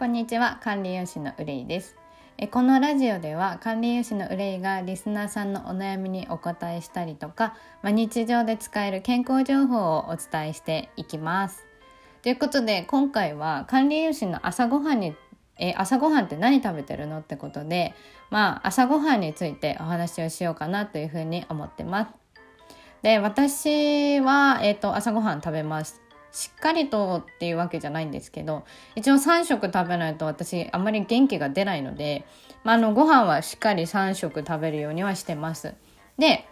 こんにちは管理栄養士のうれいです。えこのラジオでは管理栄養士のうれいがリスナーさんのお悩みにお答えしたりとか、ま、日常で使える健康情報をお伝えしていきます。ということで今回は管理栄養士の朝ごはんにえ朝ごはんって何食べてるのってことでまあ朝ごはんについてお話をしようかなというふうに思ってます。で私は、えーと、朝ごはん食べます。しっかりとっていうわけじゃないんですけど一応3食食べないと私あんまり元気が出ないので、まあ、あのご飯はしっかり3食食べるようにはしてます。で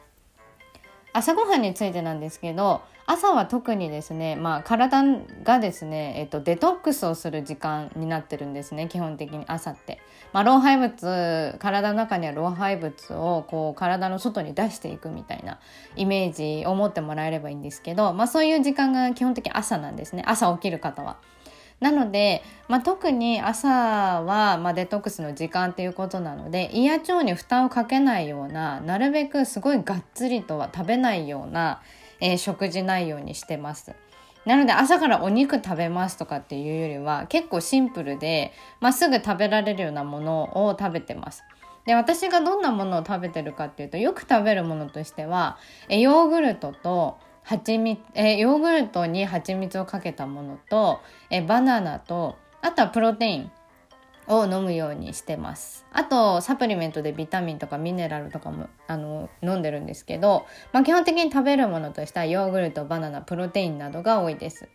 朝ごはんについてなんですけど朝は特にですね、まあ、体がですね、えっと、デトックスをする時間になってるんですね基本的に朝って。まあ、老廃物体の中には老廃物をこう体の外に出していくみたいなイメージを持ってもらえればいいんですけど、まあ、そういう時間が基本的に朝なんですね朝起きる方は。なので、まあ、特に朝は、まあ、デトックスの時間っていうことなので胃や腸に負担をかけないようななるべくすごいがっつりとは食べないような、えー、食事内容にしてます。なので朝からお肉食べますとかっていうよりは結構シンプルで、まあ、すぐ食べられるようなものを食べてます。で私がどんなものを食べてるかっていうとよく食べるものとしてはえヨーグルトと蜂蜜えヨーグルトに蜂蜜をかけたものとえバナナとあとはプロテインを飲むようにしてます。あとサプリメントでビタミンとかミネラルとかもあの飲んでるんですけど、まあ、基本的に食べるものとしてはヨーグルトバナナプロテインなどが多いです。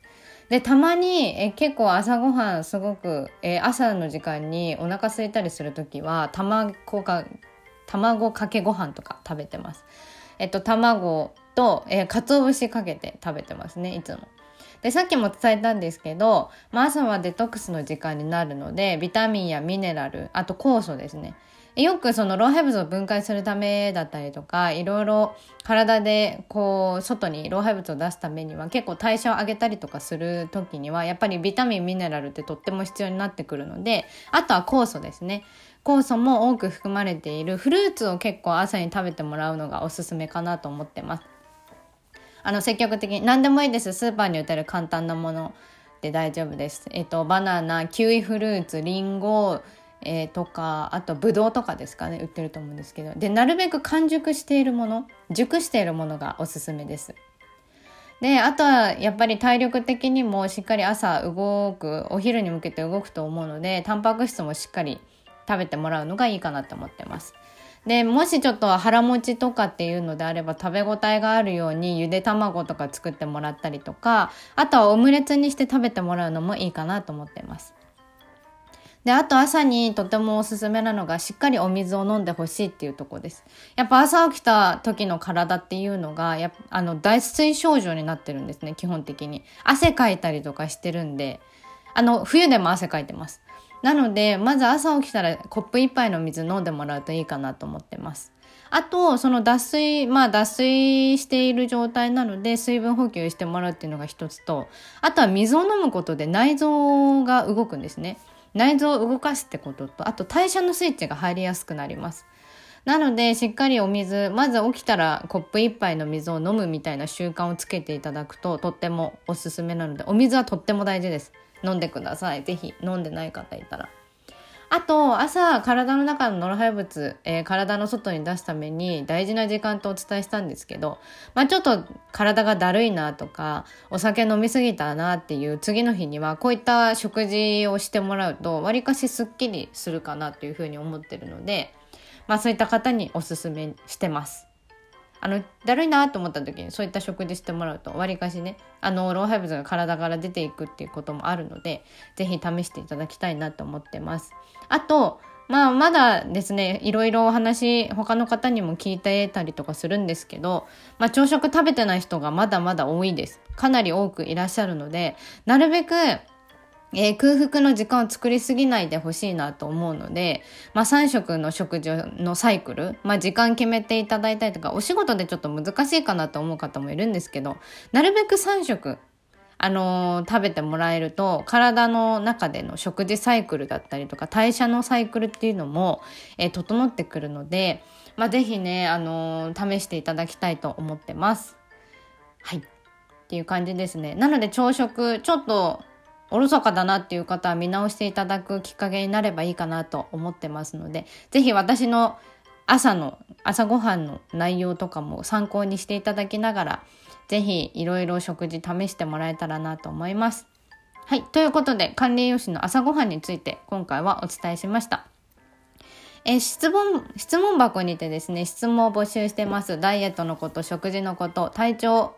でたまにえ結構朝ごはんすごくえ朝の時間にお腹空いたりする時は卵か卵かけご飯とか食べてます。えっと卵と、えー、鰹節かけて食べてますねいつも。でさっきも伝えたんですけど、まあ、朝はデトックスの時間になるのでビタミンやミネラルあと酵素ですねよくその老廃物を分解するためだったりとかいろいろ体でこう外に老廃物を出すためには結構代謝を上げたりとかする時にはやっぱりビタミンミネラルってとっても必要になってくるのであとは酵素ですね酵素も多く含まれているフルーツを結構朝に食べてもらうのがおすすめかなと思ってますあの積極的に何でもいいですスーパーに売ってる簡単なもので大丈夫です。えっとバナナキウイフルーツリンゴえー、とかあとブドウとかですかね売ってると思うんですけどでなるべく完熟しているもの熟しているものがおすすめです。であとはやっぱり体力的にもしっかり朝動くお昼に向けて動くと思うのでタンパク質もしっかり食べてもらうのがいいかなと思ってます。でもしちょっと腹持ちとかっていうのであれば食べ応えがあるようにゆで卵とか作ってもらったりとかあとはオムレツにして食べてもらうのもいいかなと思ってます。で、あと朝にとてもおすすめなのがしっかりお水を飲んでほしいっていうとこです。やっぱ朝起きた時の体っていうのが、やあの、脱水症状になってるんですね、基本的に。汗かいたりとかしてるんで、あの、冬でも汗かいてます。なので、まず朝起きたらコップ一杯の水飲んでもらうといいかなと思ってます。あと、その脱水、まあ脱水している状態なので水分補給してもらうっていうのが一つと、あとは水を飲むことで内臓が動くんですね。内臓を動かすってことと、あと代謝のスイッチが入りやすくなります。なので、しっかりお水、まず起きたらコップ一杯の水を飲むみたいな習慣をつけていただくと、とってもおすすめなので、お水はとっても大事です。飲んでください。ぜひ飲んでない方いたら。あと、朝、体の中のノロ廃物、えー、体の外に出すために大事な時間とお伝えしたんですけど、まあちょっと体がだるいなとか、お酒飲みすぎたなっていう次の日には、こういった食事をしてもらうと、わりかしすっきりするかなというふうに思ってるので、まあそういった方におすすめしてます。あのだるいなと思った時にそういった食事してもらうとわりかしねあの老廃物が体から出ていくっていうこともあるので是非試していただきたいなと思ってます。あとまあまだですねいろいろお話他の方にも聞いてたりとかするんですけど、まあ、朝食食べてない人がまだまだ多いです。かなり多くいらっしゃるのでなるべくえー、空腹の時間を作りすぎないでほしいなと思うので、まあ3食の食事のサイクル、まあ時間決めていただいたりとか、お仕事でちょっと難しいかなと思う方もいるんですけど、なるべく3食、あのー、食べてもらえると、体の中での食事サイクルだったりとか、代謝のサイクルっていうのも、えー、整ってくるので、まあぜひね、あのー、試していただきたいと思ってます。はい。っていう感じですね。なので朝食、ちょっとおろそかだなっていう方は見直していただくきっかけになればいいかなと思ってますので、ぜひ私の朝の、朝ごはんの内容とかも参考にしていただきながら、ぜひいろいろ食事試してもらえたらなと思います。はい。ということで、管理栄養士の朝ごはんについて今回はお伝えしました。え質問、質問箱にてですね、質問を募集してます。ダイエットのこと、食事のこと、体調、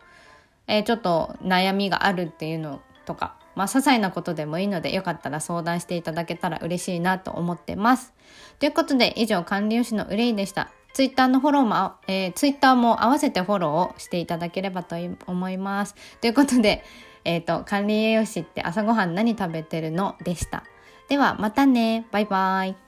え、ちょっと悩みがあるっていうのとか、まあ、些細なことでもいいので、よかったら相談していただけたら嬉しいなと思ってます。ということで、以上、管理用紙の憂いでした。ツイッターのフォローも、えー、ツイッターも合わせてフォローをしていただければと思います。ということで、えっ、ー、と、管理栄養士って朝ごはん何食べてるの？でした。では、またね。バイバイ。